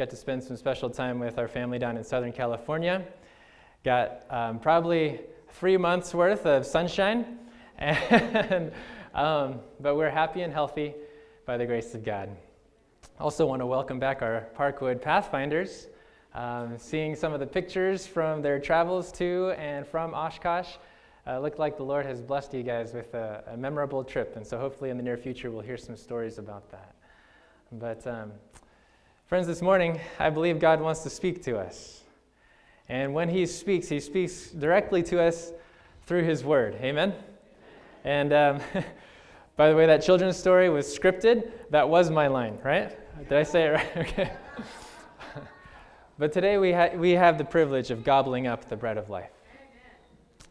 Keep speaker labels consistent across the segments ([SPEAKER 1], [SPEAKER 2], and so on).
[SPEAKER 1] Got to spend some special time with our family down in Southern California. Got um, probably three months worth of sunshine, and, um, but we're happy and healthy by the grace of God. Also, want to welcome back our Parkwood Pathfinders. Um, seeing some of the pictures from their travels to and from Oshkosh, uh, looked like the Lord has blessed you guys with a, a, memorable trip, and so hopefully in the near future we'll hear some stories about that. But, um, friends, this morning I believe God wants to speak to us. And when He speaks, He speaks directly to us through His Word. Amen? And um, by the way, that children's story was scripted. That was my line, right? Did I say it right? Okay. But today we, ha- we have the privilege of gobbling up the bread of life.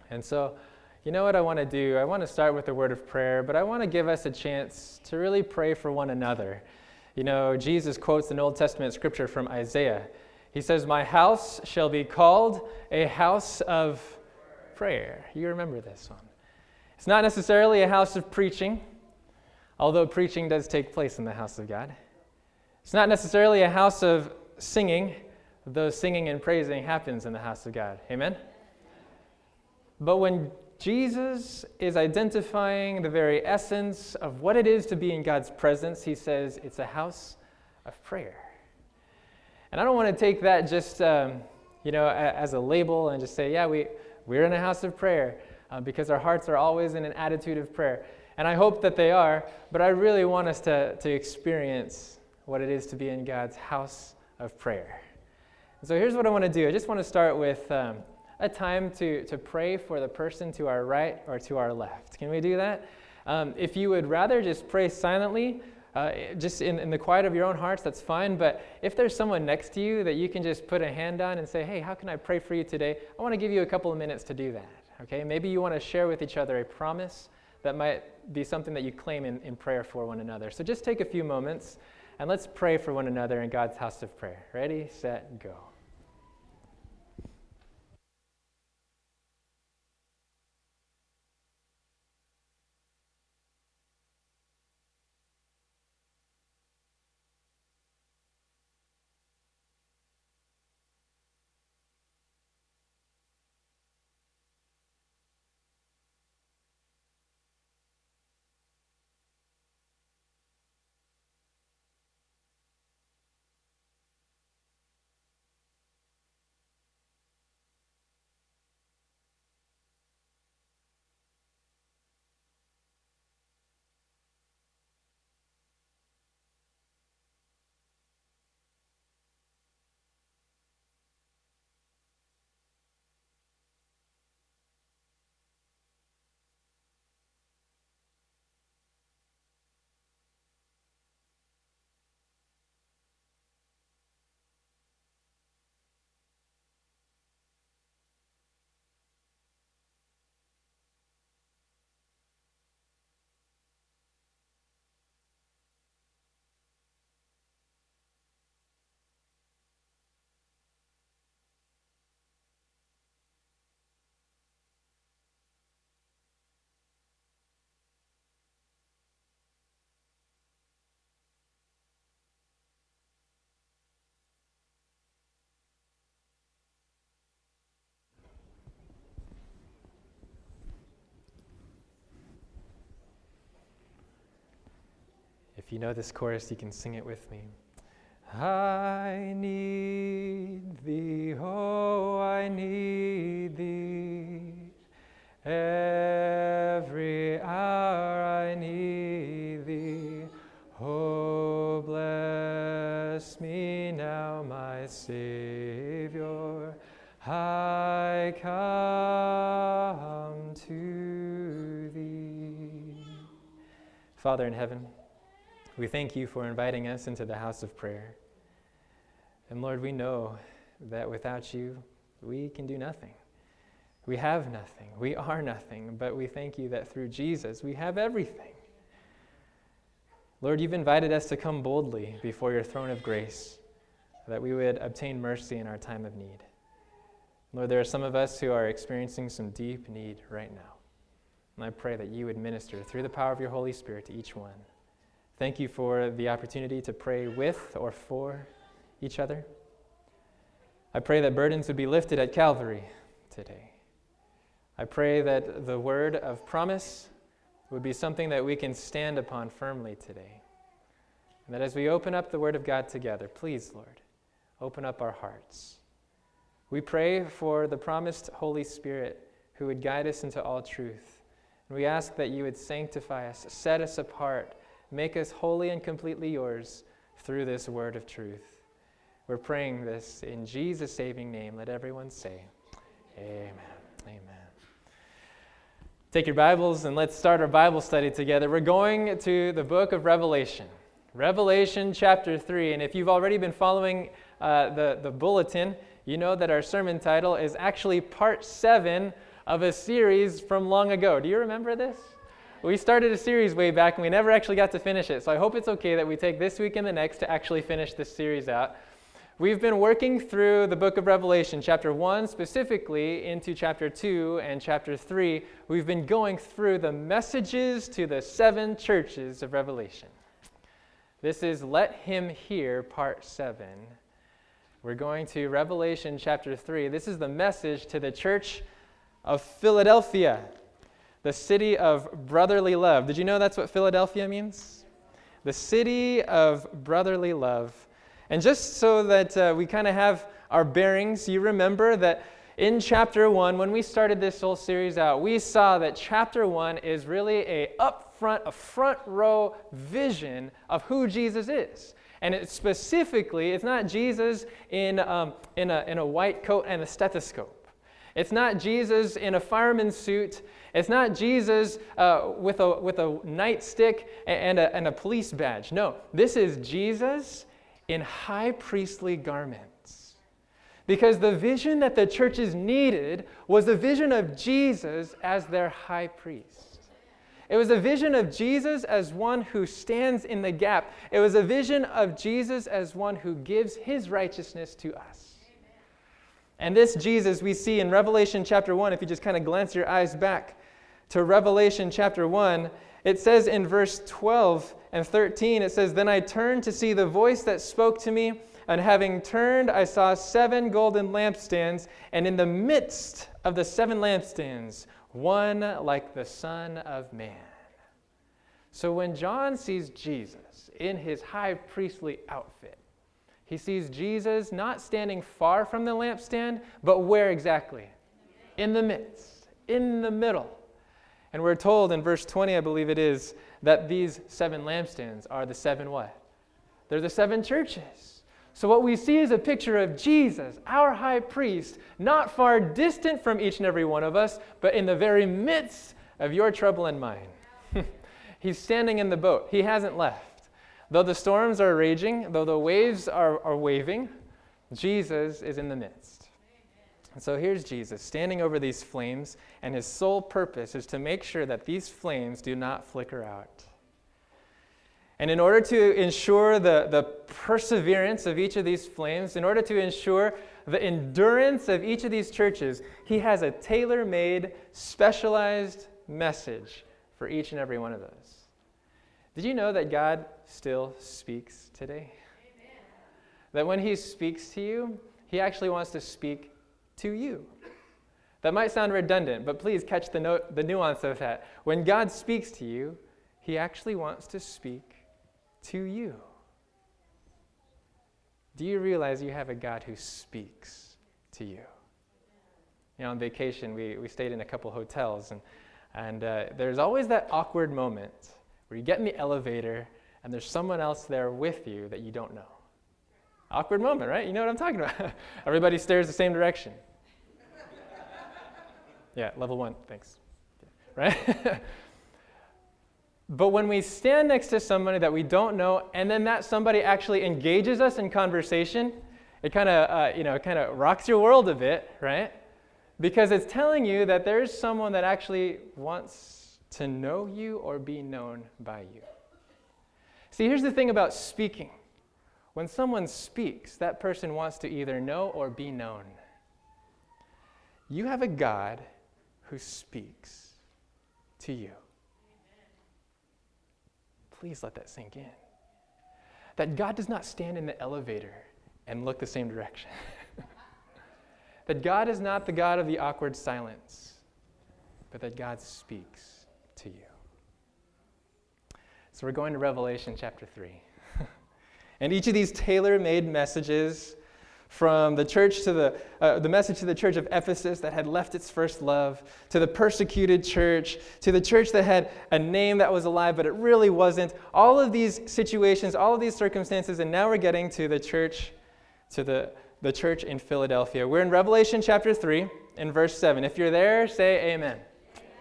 [SPEAKER 1] And so, you know what I want to do? I want to start with a word of prayer, but I want to give us a chance to really pray for one another. You know, Jesus quotes an Old Testament scripture from Isaiah. He says, My house shall be called a house of prayer. You remember this one. It's not necessarily a house of preaching, although preaching does take place in the house of God. It's not necessarily a house of singing, though singing and praising happens in the house of God. Amen? But when Jesus is identifying the very essence of what it is to be in God's presence, he says it's a house of prayer. And I don't want to take that just, um, you know, as a label and just say, yeah, we, we're in a house of prayer uh, because our hearts are always in an attitude of prayer. And I hope that they are, but I really want us to, to experience what it is to be in God's house of prayer. So here's what I want to do. I just want to start with um, a time to, to pray for the person to our right or to our left. Can we do that? Um, if you would rather just pray silently, uh, just in, in the quiet of your own hearts, that's fine. But if there's someone next to you that you can just put a hand on and say, hey, how can I pray for you today? I want to give you a couple of minutes to do that. Okay? Maybe you want to share with each other a promise that might be something that you claim in, in prayer for one another. So just take a few moments and let's pray for one another in God's house of prayer. Ready, set, go. If you know this chorus, you can sing it with me. I need thee, oh, I need thee. Every hour I need thee. Oh, bless me now, my Savior. I come to thee. Father in heaven, we thank you for inviting us into the house of prayer. And Lord, we know that without you, we can do nothing. We have nothing. We are nothing. But we thank you that through Jesus, we have everything. Lord, you've invited us to come boldly before your throne of grace that we would obtain mercy in our time of need. Lord, there are some of us who are experiencing some deep need right now. And I pray that you would minister through the power of your Holy Spirit to each one. Thank you for the opportunity to pray with or for each other. I pray that burdens would be lifted at Calvary today. I pray that the word of promise would be something that we can stand upon firmly today. And that as we open up the word of God together, please, Lord, open up our hearts. We pray for the promised Holy Spirit who would guide us into all truth. And we ask that you would sanctify us, set us apart, make us holy and completely yours through this word of truth. We're praying this in Jesus' saving name. Let everyone say, Amen. Amen. Take your Bibles and let's start our Bible study together. We're going to the book of Revelation, Revelation chapter 3. And if you've already been following uh, the, the bulletin, you know that our sermon title is actually part seven of a series from long ago. Do you remember this? We started a series way back and we never actually got to finish it. So I hope it's okay that we take this week and the next to actually finish this series out. We've been working through the book of Revelation, chapter 1 specifically, into chapter 2 and chapter 3. We've been going through the messages to the seven churches of Revelation. This is Let Him Hear, part 7. We're going to Revelation chapter 3. This is the message to the church of Philadelphia, the city of brotherly love. Did you know that's what Philadelphia means? The city of brotherly love. And just so that uh, we kind of have our bearings, you remember that in chapter 1, when we started this whole series out, we saw that chapter 1 is really a upfront, a front row vision of who Jesus is. And it specifically, it's not Jesus in, um, in, a, in a white coat and a stethoscope. It's not Jesus in a fireman's suit. It's not Jesus uh, with, a, with a nightstick and a, and a police badge. No, this is Jesus in high priestly garments. Because the vision that the churches needed was the vision of Jesus as their high priest. It was a vision of Jesus as one who stands in the gap. It was a vision of Jesus as one who gives his righteousness to us. And this Jesus we see in Revelation chapter 1, if you just kind of glance your eyes back to Revelation chapter 1, it says in verse 12 and 13, it says, Then I turned to see the voice that spoke to me, and having turned, I saw seven golden lampstands, and in the midst of the seven lampstands, one like the Son of Man. So when John sees Jesus in his high priestly outfit, he sees Jesus not standing far from the lampstand, but where exactly? In the midst, in the middle. And we're told in verse 20, I believe it is, that these seven lampstands are the seven what? They're the seven churches. So what we see is a picture of Jesus, our high priest, not far distant from each and every one of us, but in the very midst of your trouble and mine. He's standing in the boat. He hasn't left. Though the storms are raging, though the waves are, are waving, Jesus is in the midst. And so here's Jesus standing over these flames, and his sole purpose is to make sure that these flames do not flicker out. And in order to ensure the, the perseverance of each of these flames, in order to ensure the endurance of each of these churches, he has a tailor made, specialized message for each and every one of those. Did you know that God still speaks today? Amen. That when he speaks to you, he actually wants to speak to you. That might sound redundant, but please catch the, note, the nuance of that. When God speaks to you, he actually wants to speak to you. Do you realize you have a God who speaks to you? You know, on vacation, we, we stayed in a couple hotels, and, and uh, there's always that awkward moment where you get in the elevator and there's someone else there with you that you don't know. Awkward moment, right? You know what I'm talking about. Everybody stares the same direction. Yeah, level one, thanks. Right? but when we stand next to somebody that we don't know, and then that somebody actually engages us in conversation, it kind of, uh, you know, kind of rocks your world a bit, right? Because it's telling you that there's someone that actually wants to know you or be known by you. See, here's the thing about speaking. When someone speaks, that person wants to either know or be known. You have a God who speaks to you. Please let that sink in. That God does not stand in the elevator and look the same direction. that God is not the God of the awkward silence, but that God speaks to you. So we're going to Revelation chapter 3. and each of these tailor made messages from the church to the, uh, the message to the church of Ephesus that had left its first love, to the persecuted church, to the church that had a name that was alive, but it really wasn't. All of these situations, all of these circumstances, and now we're getting to the church, to the, the church in Philadelphia. We're in Revelation chapter 3, in verse 7. If you're there, say amen.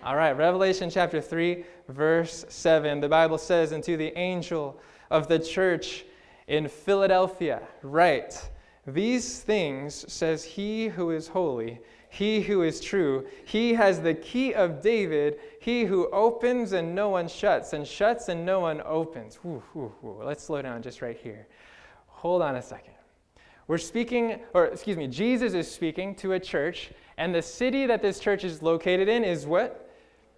[SPEAKER 1] All right, Revelation chapter 3, verse 7. The Bible says, And to the angel of the church in Philadelphia, write, these things says he who is holy, he who is true. He has the key of David, he who opens and no one shuts, and shuts and no one opens. Woo, woo, woo. Let's slow down just right here. Hold on a second. We're speaking, or excuse me, Jesus is speaking to a church, and the city that this church is located in is what?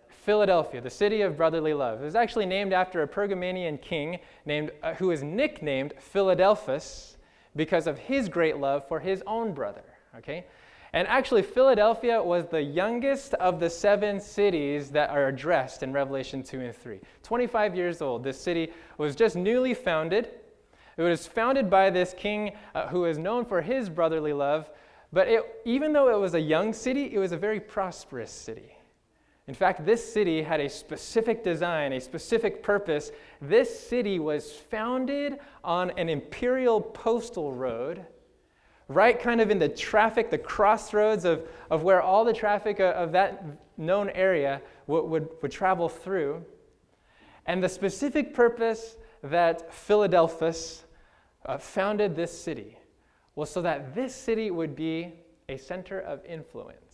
[SPEAKER 1] Philadelphia, the city of brotherly love. It was actually named after a Pergamanian king named, uh, who was nicknamed Philadelphus because of his great love for his own brother. Okay? And actually, Philadelphia was the youngest of the seven cities that are addressed in Revelation 2 and 3. 25 years old. This city was just newly founded. It was founded by this king uh, who is known for his brotherly love. But it, even though it was a young city, it was a very prosperous city. In fact, this city had a specific design, a specific purpose. This city was founded on an imperial postal road, right kind of in the traffic, the crossroads of, of where all the traffic of that known area would, would, would travel through. And the specific purpose that Philadelphus uh, founded this city was so that this city would be a center of influence.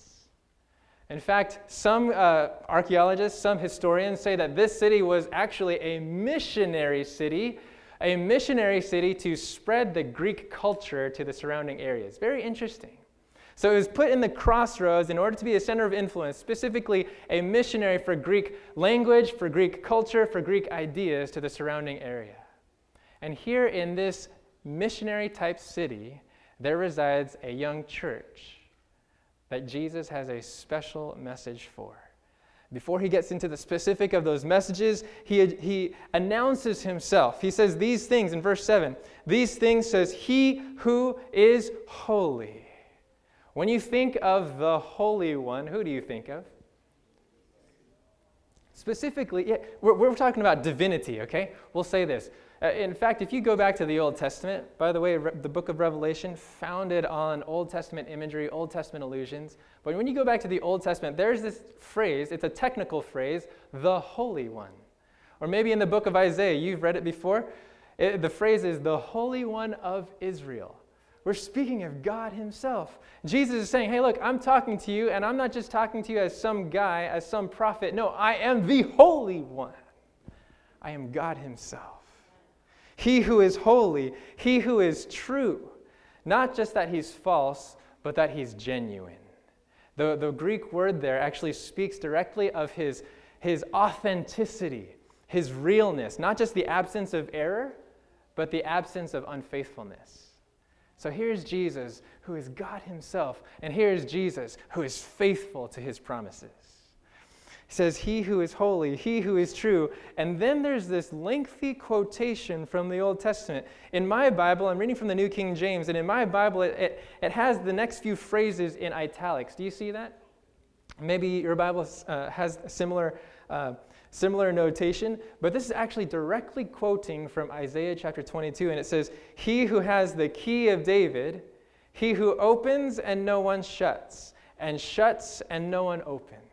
[SPEAKER 1] In fact, some uh, archaeologists, some historians say that this city was actually a missionary city, a missionary city to spread the Greek culture to the surrounding areas. Very interesting. So it was put in the crossroads in order to be a center of influence, specifically a missionary for Greek language, for Greek culture, for Greek ideas to the surrounding area. And here in this missionary type city, there resides a young church that Jesus has a special message for. Before he gets into the specific of those messages, he, he announces himself. He says these things in verse 7. These things says, He who is holy. When you think of the Holy One, who do you think of? Specifically, yeah, we're, we're talking about divinity, okay? We'll say this Uh, in fact, if you go back to the Old Testament, by the way, the book of Revelation, founded on Old Testament imagery, Old Testament allusions. But when you go back to the Old Testament, there's this phrase, it's a technical phrase, the Holy One. Or maybe in the book of Isaiah, you've read it before. It, the phrase is the Holy One of Israel. We're speaking of God Himself. Jesus is saying, Hey, look, I'm talking to you, and I'm not just talking to you as some guy, as some prophet. No, I am the Holy One. I am God Himself. He who is holy, he who is true. Not just that he's false, but that he's genuine. The, the Greek word there actually speaks directly of his, his authenticity, his realness, not just the absence of error, but the absence of unfaithfulness. So here's Jesus, who is God Himself, and here's Jesus, who is faithful to His promises. Says, He who is holy, He who is true. And then there's this lengthy quotation from the Old Testament. In my Bible, I'm reading from the New King James, and in my Bible, it, it, it has the next few phrases in italics. Do you see that? Maybe your Bible uh, has similar, uh, similar notation, but this is actually directly quoting from Isaiah chapter 22, and it says, He who has the key of David, he who opens and no one shuts, and shuts and no one opens.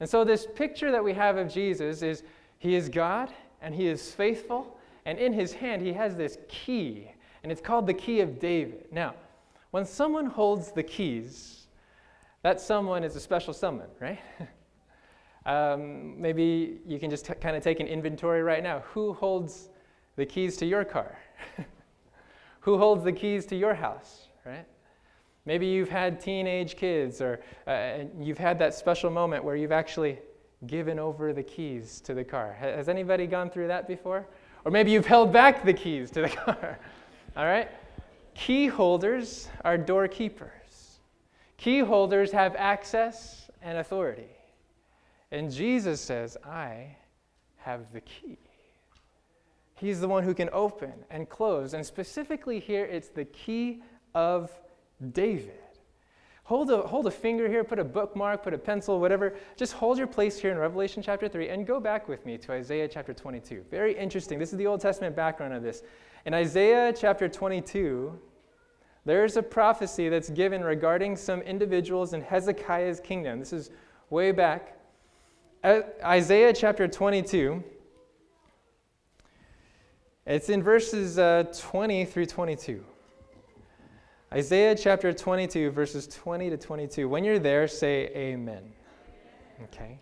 [SPEAKER 1] And so, this picture that we have of Jesus is He is God and He is faithful, and in His hand He has this key, and it's called the key of David. Now, when someone holds the keys, that someone is a special someone, right? um, maybe you can just t- kind of take an inventory right now. Who holds the keys to your car? Who holds the keys to your house, right? Maybe you've had teenage kids, or uh, you've had that special moment where you've actually given over the keys to the car. Has anybody gone through that before? Or maybe you've held back the keys to the car. All right? Key holders are doorkeepers. Key holders have access and authority. And Jesus says, I have the key. He's the one who can open and close. And specifically here, it's the key of David. Hold a, hold a finger here, put a bookmark, put a pencil, whatever. Just hold your place here in Revelation chapter 3 and go back with me to Isaiah chapter 22. Very interesting. This is the Old Testament background of this. In Isaiah chapter 22, there's a prophecy that's given regarding some individuals in Hezekiah's kingdom. This is way back. Isaiah chapter 22. It's in verses uh, 20 through 22. Isaiah chapter 22, verses 20 to 22. When you're there, say amen. Okay.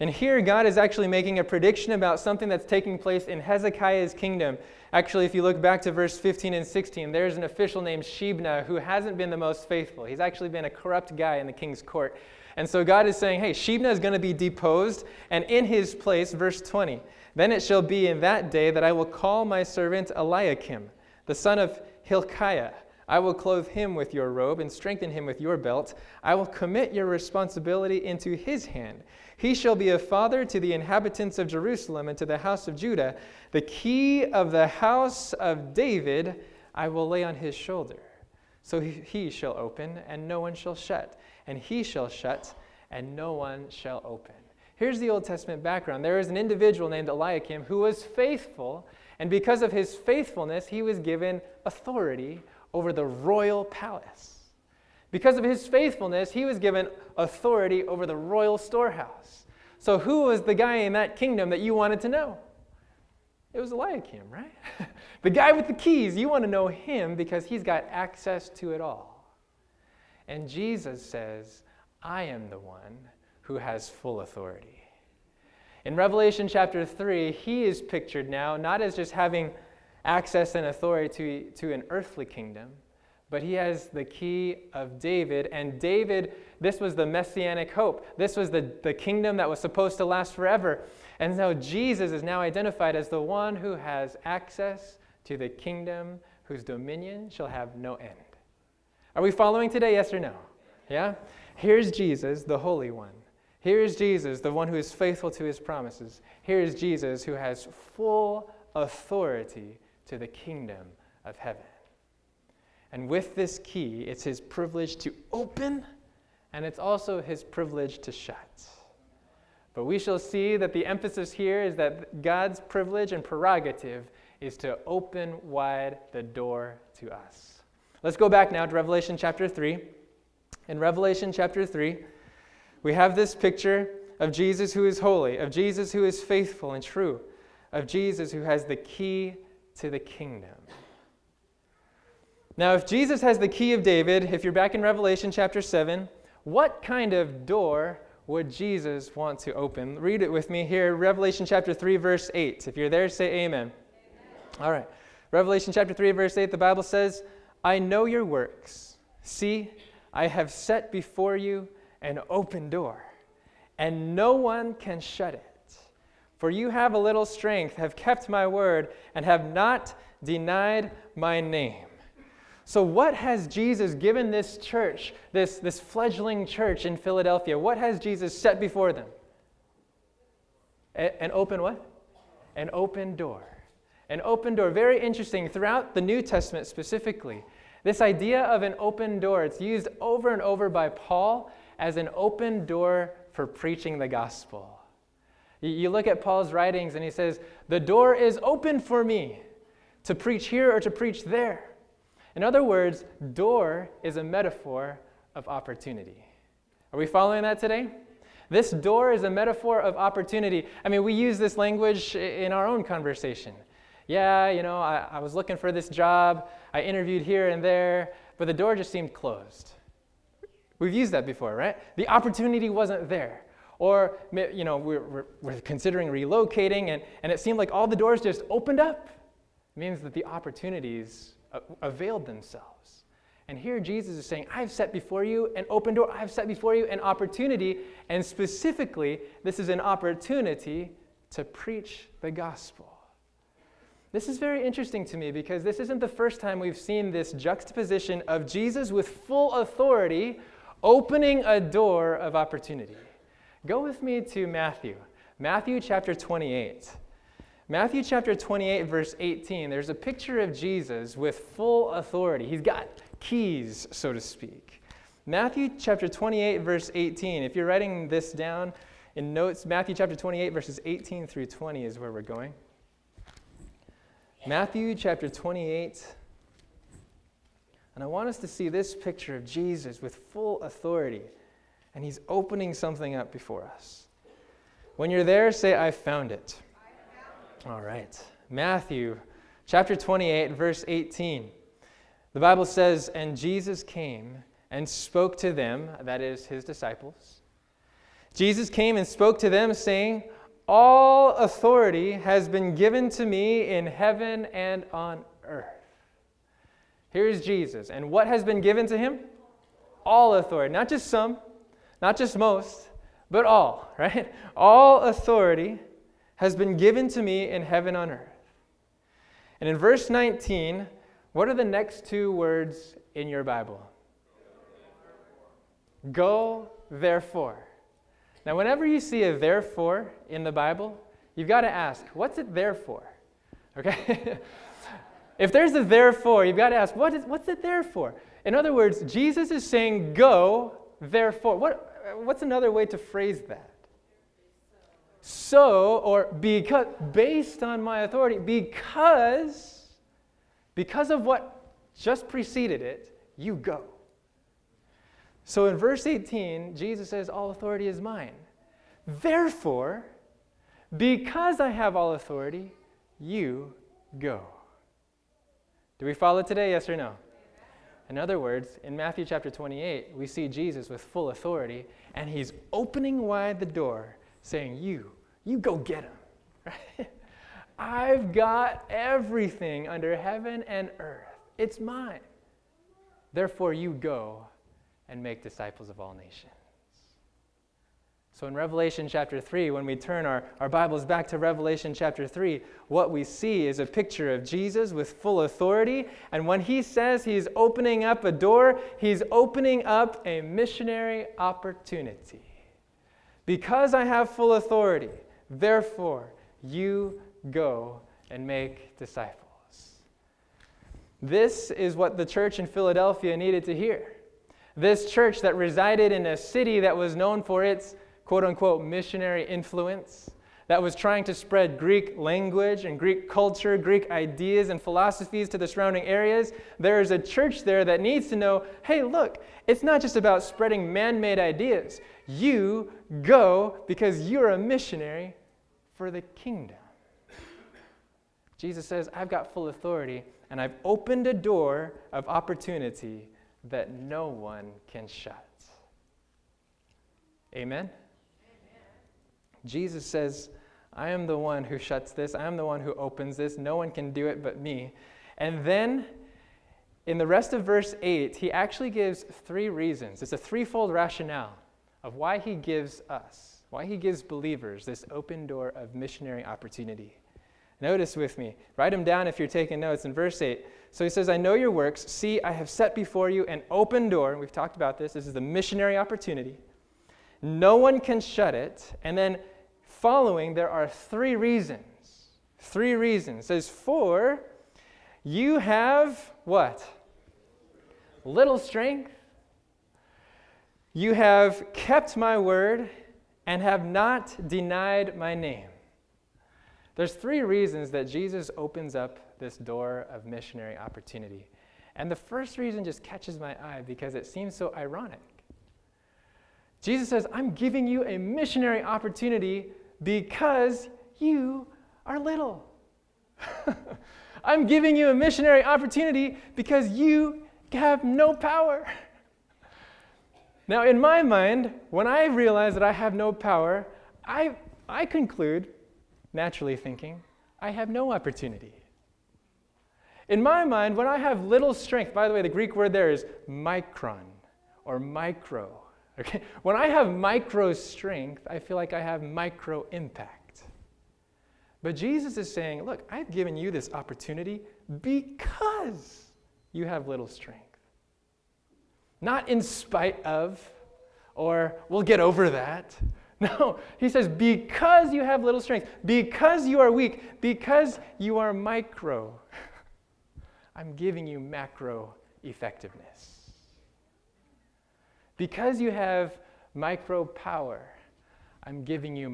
[SPEAKER 1] And here, God is actually making a prediction about something that's taking place in Hezekiah's kingdom. Actually, if you look back to verse 15 and 16, there's an official named Shebna who hasn't been the most faithful. He's actually been a corrupt guy in the king's court. And so God is saying, hey, Shebna is going to be deposed, and in his place, verse 20, then it shall be in that day that I will call my servant Eliakim, the son of Hilkiah. I will clothe him with your robe and strengthen him with your belt. I will commit your responsibility into his hand. He shall be a father to the inhabitants of Jerusalem and to the house of Judah. The key of the house of David I will lay on his shoulder. So he shall open, and no one shall shut, and he shall shut, and no one shall open. Here's the Old Testament background. There is an individual named Eliakim who was faithful, and because of his faithfulness, he was given authority over the royal palace. Because of his faithfulness, he was given authority over the royal storehouse. So, who was the guy in that kingdom that you wanted to know? It was Eliakim, right? the guy with the keys. You want to know him because he's got access to it all. And Jesus says, I am the one who has full authority. In Revelation chapter 3, he is pictured now not as just having access and authority to, to an earthly kingdom, but he has the key of David. And David, this was the messianic hope. This was the, the kingdom that was supposed to last forever. And so Jesus is now identified as the one who has access to the kingdom whose dominion shall have no end. Are we following today? Yes or no? Yeah? Here's Jesus, the Holy One. Here is Jesus, the one who is faithful to his promises. Here is Jesus who has full authority to the kingdom of heaven. And with this key, it's his privilege to open, and it's also his privilege to shut. But we shall see that the emphasis here is that God's privilege and prerogative is to open wide the door to us. Let's go back now to Revelation chapter 3. In Revelation chapter 3, we have this picture of Jesus who is holy, of Jesus who is faithful and true, of Jesus who has the key to the kingdom. Now, if Jesus has the key of David, if you're back in Revelation chapter 7, what kind of door would Jesus want to open? Read it with me here, Revelation chapter 3, verse 8. If you're there, say amen. amen. All right. Revelation chapter 3, verse 8, the Bible says, I know your works. See, I have set before you an open door, and no one can shut it. For you have a little strength, have kept my word, and have not denied my name. So, what has Jesus given this church, this, this fledgling church in Philadelphia? What has Jesus set before them? A, an open what? An open door. An open door. Very interesting. Throughout the New Testament specifically, this idea of an open door, it's used over and over by Paul as an open door for preaching the gospel. You look at Paul's writings and he says, The door is open for me to preach here or to preach there. In other words, door is a metaphor of opportunity. Are we following that today? This door is a metaphor of opportunity. I mean, we use this language in our own conversation. Yeah, you know, I, I was looking for this job, I interviewed here and there, but the door just seemed closed. We've used that before, right? The opportunity wasn't there. Or, you know, we're, we're, considering relocating and, and it seemed like all the doors just opened up. It means that the opportunities availed themselves. And here Jesus is saying, I've set before you an open door. I've set before you an opportunity. And specifically, this is an opportunity to preach the gospel. This is very interesting to me because this isn't the first time we've seen this juxtaposition of Jesus with full authority opening a door of opportunity. Go with me to Matthew, Matthew chapter 28. Matthew chapter 28, verse 18, there's a picture of Jesus with full authority. He's got keys, so to speak. Matthew chapter 28, verse 18. If you're writing this down in notes, Matthew chapter 28, verses 18 through 20 is where we're going. Matthew chapter 28. And I want us to see this picture of Jesus with full authority. And he's opening something up before us. When you're there, say, I found it. All right. Matthew chapter 28, verse 18. The Bible says, And Jesus came and spoke to them, that is, his disciples. Jesus came and spoke to them, saying, All authority has been given to me in heaven and on earth. Here's Jesus. And what has been given to him? All authority. Not just some, not just most, but all, right? All authority has been given to me in heaven on earth. And in verse 19, what are the next two words in your Bible? Go, therefore. Now, whenever you see a therefore in the Bible, you've got to ask, what's it there for? Okay? if there's a therefore, you've got to ask, what is, what's it there for? In other words, Jesus is saying, go, therefore. What, what's another way to phrase that? so or because based on my authority because because of what just preceded it you go so in verse 18 jesus says all authority is mine therefore because i have all authority you go do we follow today yes or no in other words, in Matthew chapter 28, we see Jesus with full authority, and he's opening wide the door saying, You, you go get him. I've got everything under heaven and earth. It's mine. Therefore, you go and make disciples of all nations. So, in Revelation chapter 3, when we turn our, our Bibles back to Revelation chapter 3, what we see is a picture of Jesus with full authority. And when he says he's opening up a door, he's opening up a missionary opportunity. Because I have full authority, therefore, you go and make disciples. This is what the church in Philadelphia needed to hear. This church that resided in a city that was known for its quote unquote missionary influence, that was trying to spread Greek language and Greek culture, Greek ideas and philosophies to the surrounding areas, there is a church there that needs to know hey, look, it's not just about spreading man made ideas. You go because you're a missionary for the kingdom. Jesus says, I've got full authority and I've opened a door of opportunity that no one can shut. Amen? Jesus says, I am the one who shuts this. I am the one who opens this. No one can do it but me. And then in the rest of verse 8, he actually gives three reasons. It's a threefold rationale of why he gives us, why he gives believers this open door of missionary opportunity. Notice with me. Write them down if you're taking notes. In verse 8, so he says, I know your works. See, I have set before you an open door. We've talked about this. This is the missionary opportunity. No one can shut it. And then following, there are three reasons. Three reasons. It says, For you have what? little strength. You have kept my word and have not denied my name. There's three reasons that Jesus opens up this door of missionary opportunity. And the first reason just catches my eye because it seems so ironic. Jesus says, I'm giving you a missionary opportunity because you are little. I'm giving you a missionary opportunity because you have no power. Now, in my mind, when I realize that I have no power, I, I conclude, naturally thinking, I have no opportunity. In my mind, when I have little strength, by the way, the Greek word there is micron or micro. Okay? When I have micro strength, I feel like I have micro impact. But Jesus is saying, Look, I've given you this opportunity because you have little strength. Not in spite of, or we'll get over that. No, he says, because you have little strength, because you are weak, because you are micro, I'm giving you macro effectiveness. Because you have micro power, I'm giving you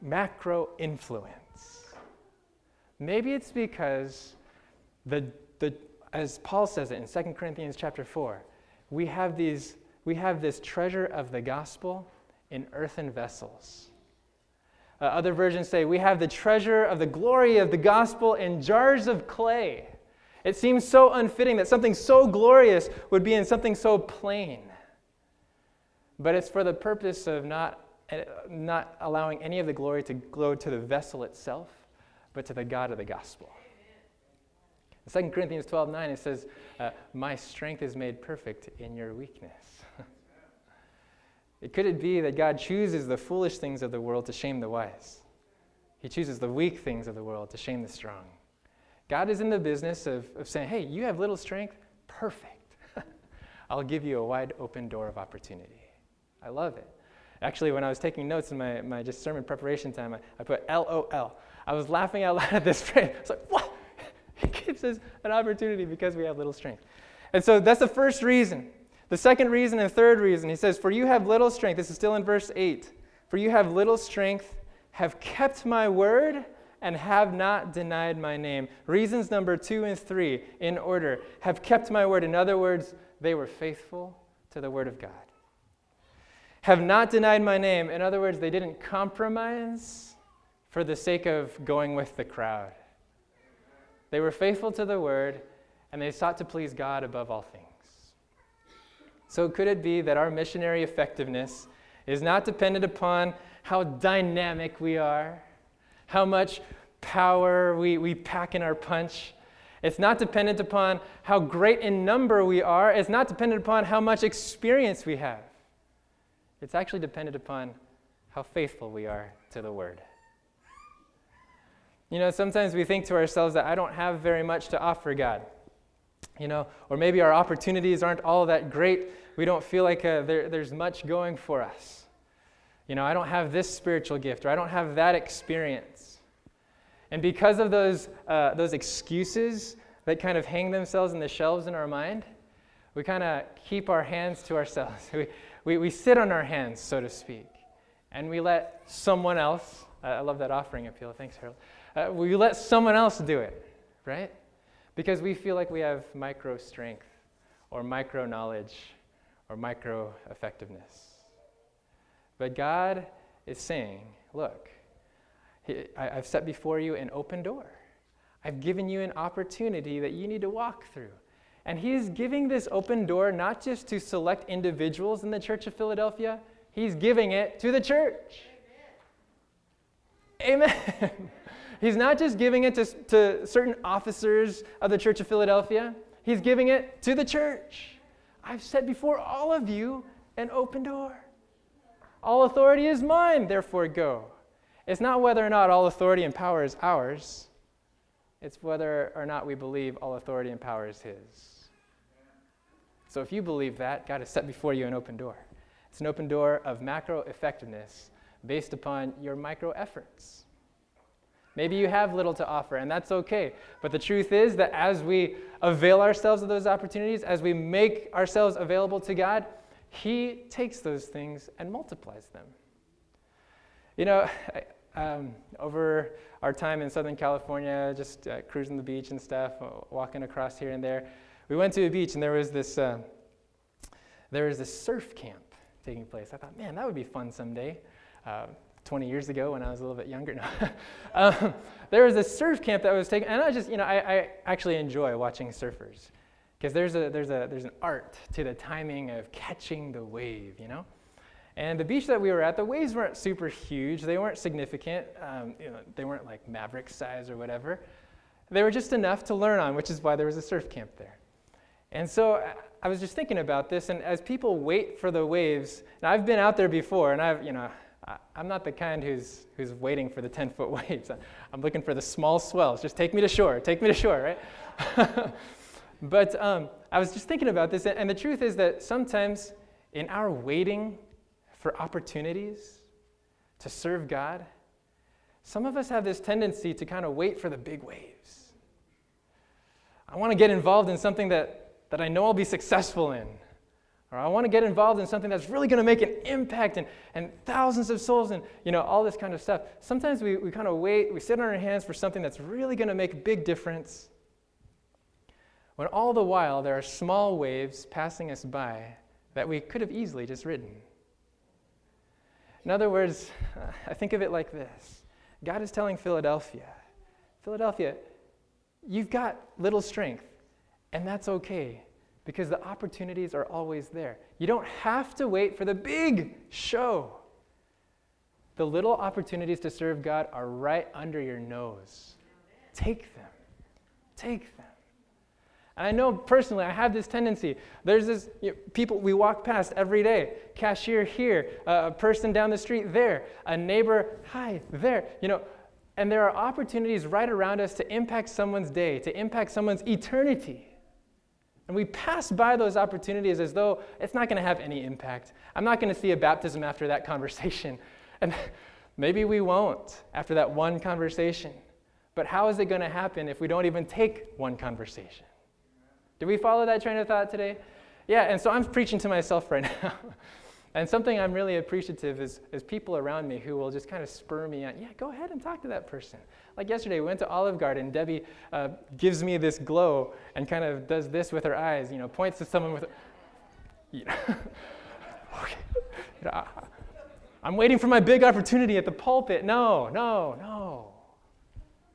[SPEAKER 1] macro influence. Maybe it's because the, the, as Paul says it in 2 Corinthians chapter 4, we have, these, we have this treasure of the gospel in earthen vessels. Uh, other versions say, We have the treasure of the glory of the gospel in jars of clay. It seems so unfitting that something so glorious would be in something so plain. But it's for the purpose of not, uh, not allowing any of the glory to go to the vessel itself, but to the God of the gospel. In 2 Corinthians 12 9, it says, uh, My strength is made perfect in your weakness. it could it be that God chooses the foolish things of the world to shame the wise? He chooses the weak things of the world to shame the strong. God is in the business of, of saying, Hey, you have little strength? Perfect. I'll give you a wide open door of opportunity. I love it. Actually, when I was taking notes in my, my just sermon preparation time, I, I put LOL. I was laughing out loud at this phrase. I was like, what? He gives us an opportunity because we have little strength. And so that's the first reason. The second reason and third reason, he says, For you have little strength. This is still in verse 8. For you have little strength, have kept my word, and have not denied my name. Reasons number two and three in order have kept my word. In other words, they were faithful to the word of God. Have not denied my name. In other words, they didn't compromise for the sake of going with the crowd. They were faithful to the word, and they sought to please God above all things. So, could it be that our missionary effectiveness is not dependent upon how dynamic we are, how much power we, we pack in our punch? It's not dependent upon how great in number we are. It's not dependent upon how much experience we have. It's actually dependent upon how faithful we are to the word. You know, sometimes we think to ourselves that I don't have very much to offer God. You know, or maybe our opportunities aren't all that great. We don't feel like uh, there, there's much going for us. You know, I don't have this spiritual gift, or I don't have that experience. And because of those, uh, those excuses that kind of hang themselves in the shelves in our mind, we kind of keep our hands to ourselves. we, we sit on our hands, so to speak, and we let someone else, I love that offering appeal. Thanks, Harold. Uh, we let someone else do it, right? Because we feel like we have micro strength or micro knowledge or micro effectiveness. But God is saying, look, I, have set before you an open door. I've given you an opportunity that you need to walk through. And He's giving this open door not just to select individuals in the Church of Philadelphia, He's giving it to the church. Amen. Amen. He's not just giving it to, to certain officers of the Church of Philadelphia, He's giving it to the church. I've set before all of you an open door. All authority is mine, therefore go. It's not whether or not all authority and power is ours, it's whether or not we believe all authority and power is His. So if you believe that, God has set before you an open door. It's an open door of macro effectiveness based upon your micro efforts. Maybe you have little to offer, and that's okay. But the truth is that as we avail ourselves of those opportunities, as we make ourselves available to God, He takes those things and multiplies them. You know, um, over our time in Southern California, just uh, cruising the beach and stuff, uh, walking across here and there, we went to a beach and there was this, uh, there was this surf camp taking place. I thought, man, that would be fun someday. Uh, 20 years ago when I was a little bit younger. No. um, there was a surf camp that was taken, and I just, you know, I, I actually enjoy watching surfers because there's, a, there's, a, there's an art to the timing of catching the wave, you know? And the beach that we were at, the waves weren't super huge. They weren't significant. Um, you know, they weren't like Maverick size or whatever. They were just enough to learn on, which is why there was a surf camp there. And so I was just thinking about this, and as people wait for the waves, and I've been out there before, and I've, you know, I, am not the kind who's, who's waiting for the 10 foot waves. I'm looking for the small swells. Just take me to shore. Take me to shore, right? but um, I was just thinking about this, and the truth is that sometimes in our waiting for opportunities to serve God, some of us have this tendency to kind of wait for the big waves. I want to get involved in something that, that I know I'll be successful in. Or I want to get involved in something that's really going to make an impact and, and thousands of souls and you know all this kind of stuff. Sometimes we, we kind of wait, we sit on our hands for something that's really going to make a big difference. When all the while there are small waves passing us by that we could have easily just ridden. In other words, I think of it like this God is telling Philadelphia, Philadelphia, you've got little strength, and that's okay because the opportunities are always there. You don't have to wait for the big show. The little opportunities to serve God are right under your nose. Take them. Take them. And I know personally, I have this tendency. There's this you know, people we walk past every day. Cashier here, uh, a person down the street there, a neighbor, hi, there. You know, and there are opportunities right around us to impact someone's day, to impact someone's eternity. And we pass by those opportunities as though it's not going to have any impact. I'm not going to see a baptism after that conversation. And maybe we won't after that one conversation. But how is it going to happen if we don't even take one conversation? Do we follow that train of thought today? Yeah, and so I'm preaching to myself right now. And something I'm really appreciative is, is people around me who will just kind of spur me on. Yeah, go ahead and talk to that person. Like yesterday, we went to Olive Garden. Debbie uh, gives me this glow and kind of does this with her eyes, you know, points to someone with. You know, okay. I'm waiting for my big opportunity at the pulpit. No, no, no.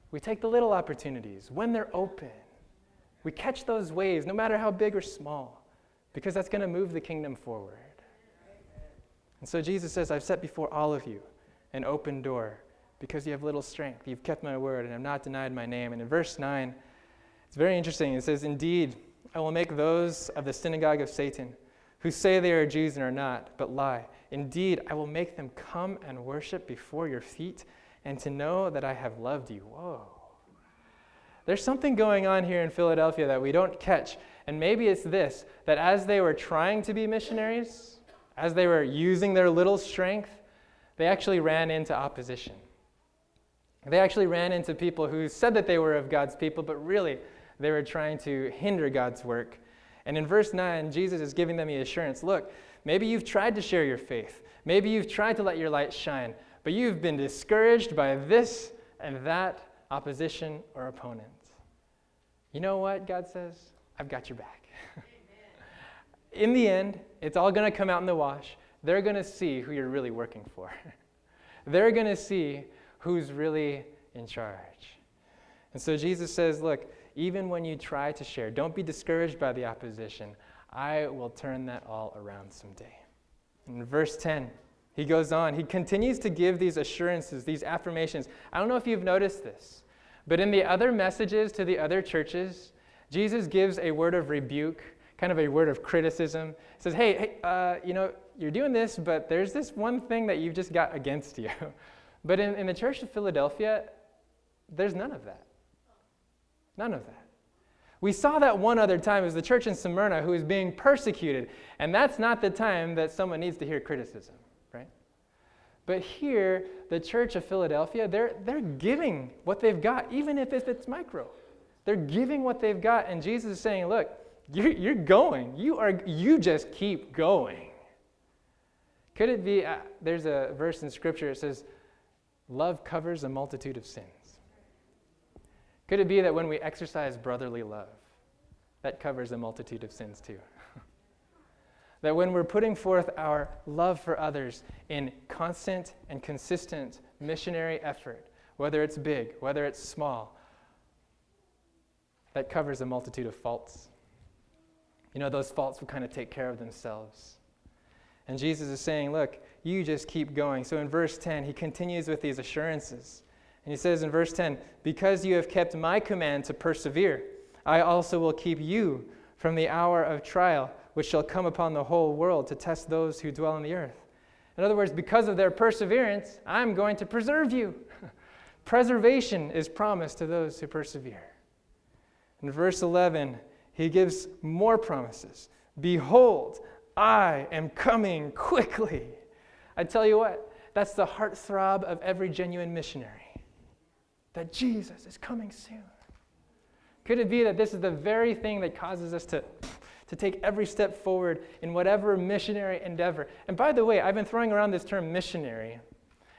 [SPEAKER 1] We take the little opportunities when they're open. We catch those waves, no matter how big or small, because that's going to move the kingdom forward. And so Jesus says, I've set before all of you an open door because you have little strength. You've kept my word and have not denied my name. And in verse 9, it's very interesting. It says, Indeed, I will make those of the synagogue of Satan who say they are Jews and are not, but lie. Indeed, I will make them come and worship before your feet and to know that I have loved you. Whoa. There's something going on here in Philadelphia that we don't catch. And maybe it's this that as they were trying to be missionaries, as they were using their little strength, they actually ran into opposition. They actually ran into people who said that they were of God's people, but really they were trying to hinder God's work. And in verse 9, Jesus is giving them the assurance look, maybe you've tried to share your faith, maybe you've tried to let your light shine, but you've been discouraged by this and that opposition, or opponents. You know what, God says? I've got your back. in the end, it's all going to come out in the wash. They're going to see who you're really working for. They're going to see who's really in charge. And so Jesus says, Look, even when you try to share, don't be discouraged by the opposition. I will turn that all around someday. In verse 10, he goes on, he continues to give these assurances, these affirmations. I don't know if you've noticed this, but in the other messages to the other churches, Jesus gives a word of rebuke, kind of a word of criticism. He says, Hey, hey uh, you know, you're doing this, but there's this one thing that you've just got against you. but in, in the church of Philadelphia, there's none of that. None of that. We saw that one other time. It was the church in Smyrna who was being persecuted. And that's not the time that someone needs to hear criticism. Right? But here, the church of Philadelphia, they're, they're giving what they've got, even if it's micro. They're giving what they've got, and Jesus is saying, Look, you're, you're going. You, are, you just keep going. Could it be, uh, there's a verse in Scripture that says, Love covers a multitude of sins. Could it be that when we exercise brotherly love, that covers a multitude of sins too? That when we're putting forth our love for others in constant and consistent missionary effort, whether it's big, whether it's small, that covers a multitude of faults. You know, those faults will kind of take care of themselves. And Jesus is saying, Look, you just keep going. So in verse 10, he continues with these assurances. And he says in verse 10, Because you have kept my command to persevere, I also will keep you from the hour of trial which shall come upon the whole world to test those who dwell on the earth. In other words, because of their perseverance, I'm going to preserve you. Preservation is promised to those who persevere. In verse 11, he gives more promises. Behold, I am coming quickly. I tell you what, that's the heartthrob of every genuine missionary that Jesus is coming soon. Could it be that this is the very thing that causes us to, to take every step forward in whatever missionary endeavor? And by the way, I've been throwing around this term missionary.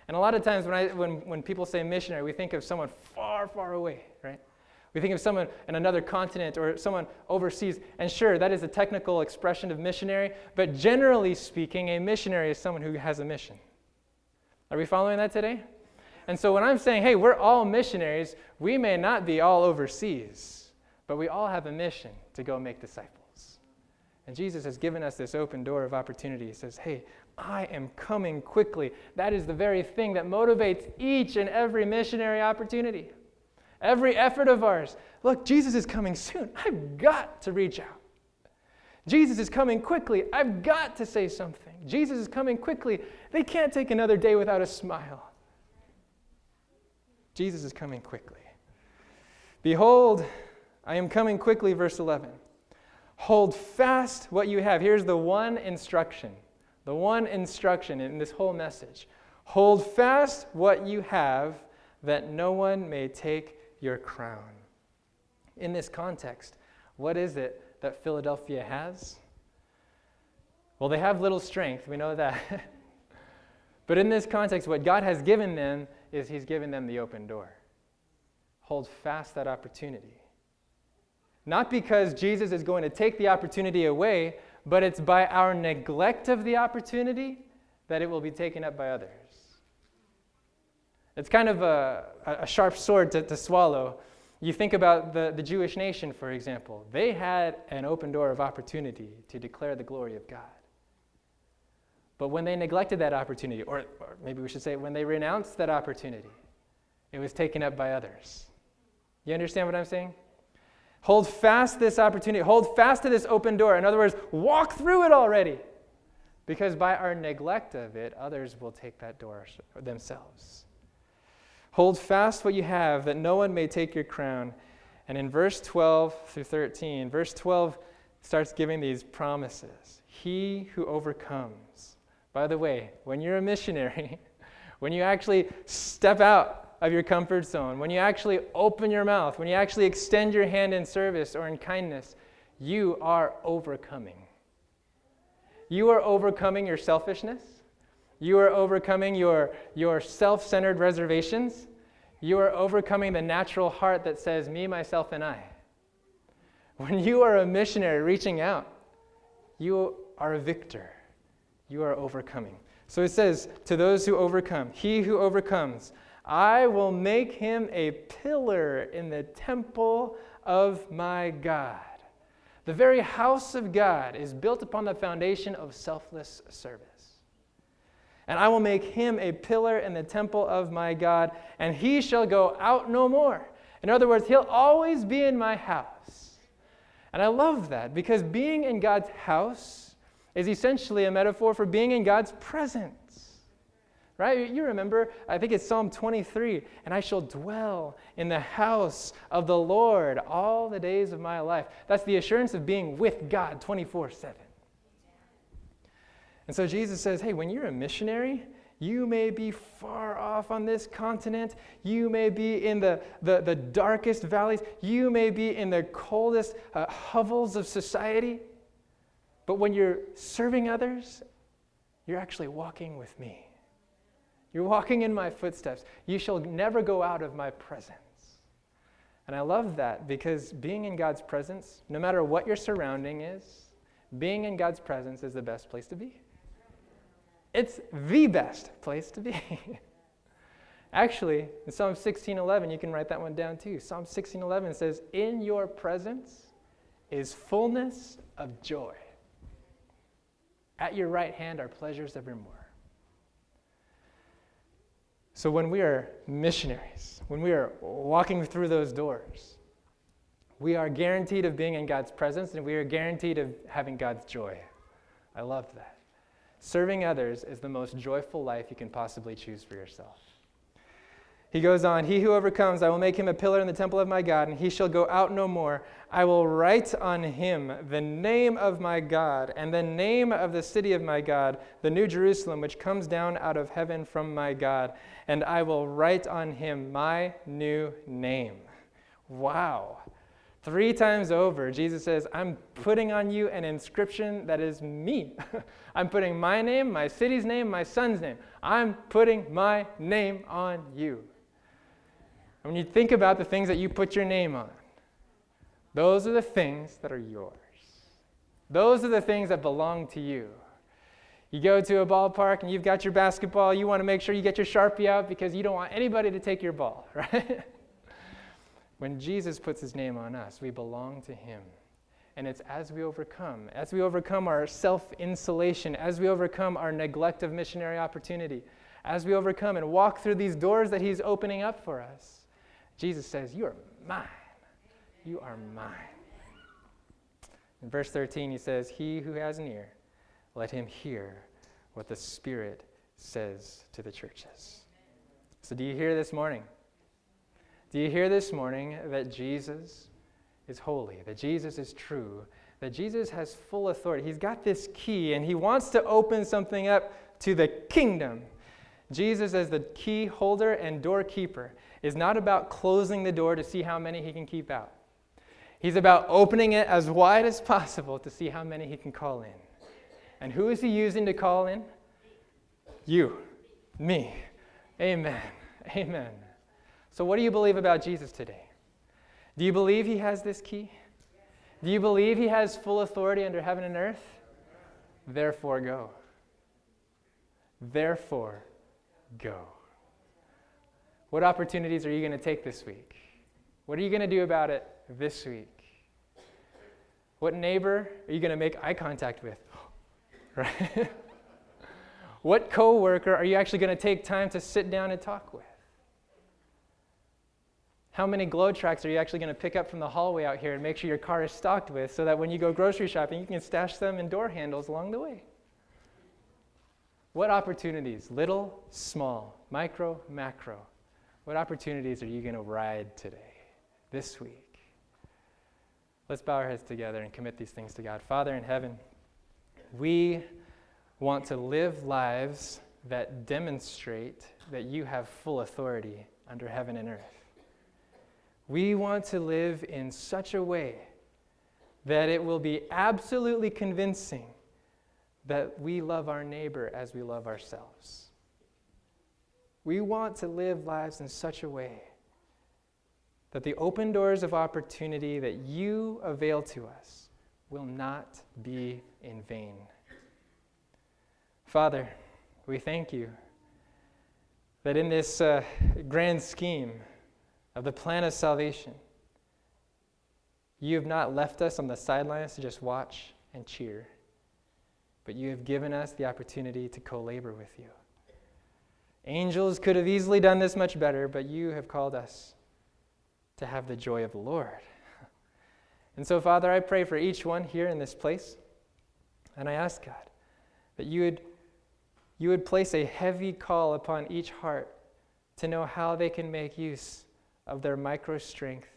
[SPEAKER 1] And a lot of times when, I, when, when people say missionary, we think of someone far, far away? We think of someone in another continent or someone overseas. And sure, that is a technical expression of missionary, but generally speaking, a missionary is someone who has a mission. Are we following that today? And so when I'm saying, hey, we're all missionaries, we may not be all overseas, but we all have a mission to go make disciples. And Jesus has given us this open door of opportunity. He says, hey, I am coming quickly. That is the very thing that motivates each and every missionary opportunity. Every effort of ours. Look, Jesus is coming soon. I've got to reach out. Jesus is coming quickly. I've got to say something. Jesus is coming quickly. They can't take another day without a smile. Jesus is coming quickly. Behold, I am coming quickly, verse 11. Hold fast what you have. Here's the one instruction, the one instruction in this whole message. Hold fast what you have, that no one may take your crown. In this context, what is it that Philadelphia has? Well, they have little strength, we know that. but in this context, what God has given them is He's given them the open door. Hold fast that opportunity. Not because Jesus is going to take the opportunity away, but it's by our neglect of the opportunity that it will be taken up by others. It's kind of a, a sharp sword to, to swallow. You think about the, the Jewish nation, for example. They had an open door of opportunity to declare the glory of God. But when they neglected that opportunity, or, or maybe we should say when they renounced that opportunity, it was taken up by others. You understand what I'm saying? Hold fast this opportunity. Hold fast to this open door. In other words, walk through it already. Because by our neglect of it, others will take that door themselves. Hold fast what you have, that no one may take your crown. And in verse 12 through 13, verse 12 starts giving these promises. He who overcomes. By the way, when you're a missionary, when you actually step out of your comfort zone, when you actually open your mouth, when you actually extend your hand in service or in kindness, you are overcoming. You are overcoming your selfishness. You are overcoming your, your self centered reservations. You are overcoming the natural heart that says, me, myself, and I. When you are a missionary reaching out, you are a victor. You are overcoming. So it says, to those who overcome, he who overcomes, I will make him a pillar in the temple of my God. The very house of God is built upon the foundation of selfless service and I will make him a pillar in the temple of my God, and he shall go out no more. In other words, he'll always be in my house. And I love that because being in God's house is essentially a metaphor for being in God's presence. Right? You remember, I think it's Psalm 23, and I shall dwell in the house of the Lord all the days of my life. That's the assurance of being with God 24 7. And so Jesus says, hey, when you're a missionary, you may be far off on this continent. You may be in the, the, the darkest valleys. You may be in the coldest uh, hovels of society. But when you're serving others, you're actually walking with me. You're walking in my footsteps. You shall never go out of my presence. And I love that because being in God's presence, no matter what your surrounding is, being in God's presence is the best place to be. It's the best place to be. Actually, in Psalm 16:11, you can write that one down too. Psalm 16:11 says, "In your presence is fullness of joy. At your right hand are pleasures evermore." So when we are missionaries, when we are walking through those doors, we are guaranteed of being in God's presence and we are guaranteed of having God's joy. I love that. Serving others is the most joyful life you can possibly choose for yourself. He goes on, He who overcomes, I will make him a pillar in the temple of my God, and he shall go out no more. I will write on him the name of my God, and the name of the city of my God, the new Jerusalem, which comes down out of heaven from my God, and I will write on him my new name. Wow. Three times over, Jesus says, I'm putting on you an inscription that is me. I'm putting my name, my city's name, my son's name. I'm putting my name on you. And when you think about the things that you put your name on, those are the things that are yours. Those are the things that belong to you. You go to a ballpark and you've got your basketball, you want to make sure you get your Sharpie out because you don't want anybody to take your ball, right? When Jesus puts his name on us, we belong to him. And it's as we overcome, as we overcome our self insulation, as we overcome our neglect of missionary opportunity, as we overcome and walk through these doors that he's opening up for us, Jesus says, You are mine. You are mine. In verse 13, he says, He who has an ear, let him hear what the Spirit says to the churches. So, do you hear this morning? Do you hear this morning that Jesus is holy, that Jesus is true, that Jesus has full authority? He's got this key and he wants to open something up to the kingdom. Jesus, as the key holder and doorkeeper, is not about closing the door to see how many he can keep out. He's about opening it as wide as possible to see how many he can call in. And who is he using to call in? You, me. Amen. Amen. So, what do you believe about Jesus today? Do you believe he has this key? Do you believe he has full authority under heaven and earth? Therefore, go. Therefore, go. What opportunities are you going to take this week? What are you going to do about it this week? What neighbor are you going to make eye contact with? right? what coworker are you actually going to take time to sit down and talk with? How many glow tracts are you actually going to pick up from the hallway out here and make sure your car is stocked with so that when you go grocery shopping, you can stash them in door handles along the way? What opportunities, little, small, micro, macro, what opportunities are you going to ride today, this week? Let's bow our heads together and commit these things to God. Father in heaven, we want to live lives that demonstrate that you have full authority under heaven and earth. We want to live in such a way that it will be absolutely convincing that we love our neighbor as we love ourselves. We want to live lives in such a way that the open doors of opportunity that you avail to us will not be in vain. Father, we thank you that in this uh, grand scheme of the plan of salvation, you have not left us on the sidelines to just watch and cheer, but you have given us the opportunity to co labor with you. Angels could have easily done this much better, but you have called us to have the joy of the Lord. And so, Father, I pray for each one here in this place. And I ask, God, that you would, you would place a heavy call upon each heart to know how they can make use of their micro strength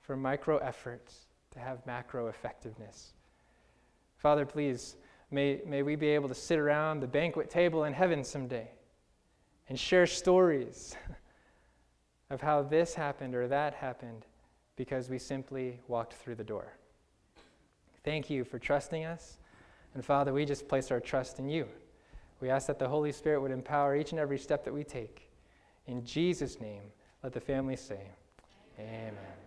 [SPEAKER 1] for micro efforts to have macro effectiveness. Father, please, may, may we be able to sit around the banquet table in heaven someday and share stories of how this happened or that happened because we simply walked through the door. Thank you for trusting us. And Father, we just place our trust in you. We ask that the Holy Spirit would empower each and every step that we take. In Jesus' name, let the family say, Amen. Amen.